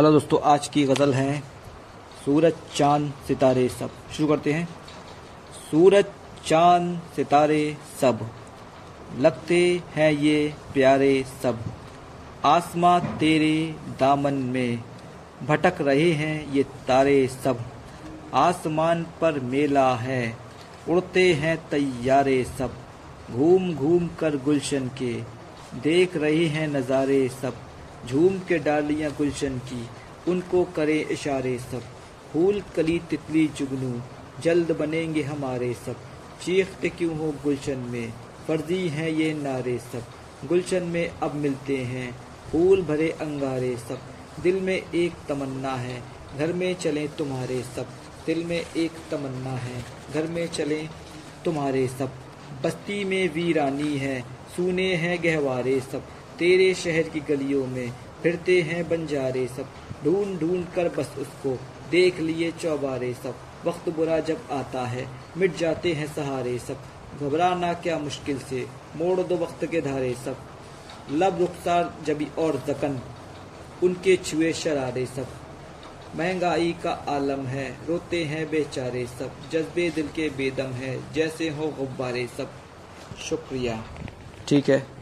Hello दोस्तों, आज की गज़ल है सूरज, चाँद, सितारे, सब। शुरू करते हैं। सूरज, चाँद, सितारे, सब। लगते हैं ये प्यारे सब। आसमां तेरे दामन में भटक रहे हैं ये तारे सब। आसमान पर मेला है, उड़ते हैं तैयारे सब। घूम घूम कर गुलशन के देख रहे हैं नज़ारे सब। झूम के डालियाँ गुलशन की, उनको करे इशारे सब। फूल कली तितली जुगनू, जल्द बनेंगे हमारे सब। चीखते क्यों हो गुलशन में? फर्जी हैं ये नारे सब। गुलशन में अब मिलते हैं, फूल भरे अंगारे सब। दिल में एक तमन्ना है, घर में चलें तुम्हारे सब। दिल में एक तमन्ना है, घर में चलें तुम्हारे सब। बस्ती में वीरानी है, सुने हैं गहवारे सब। तेरे शहर की गलियों में फिरते हैं बंजारे सब। ढूंढ ढूंढ कर बस उसको देख लिए चौबारे सब। वक्त बुरा जब आता है, मिट जाते हैं सहारे सब। घबराना क्या मुश्किल से, मोड़ दो वक्त के धारे सब। लब रुखसार जबी और जकन, उनके छुए शरारे सब। महँगाई का आलम है, रोते हैं बेचारे सब। जज्बे दिल के बेदम है, जैसे हो गुब्बारे सब। शुक्रिया। ठीक है।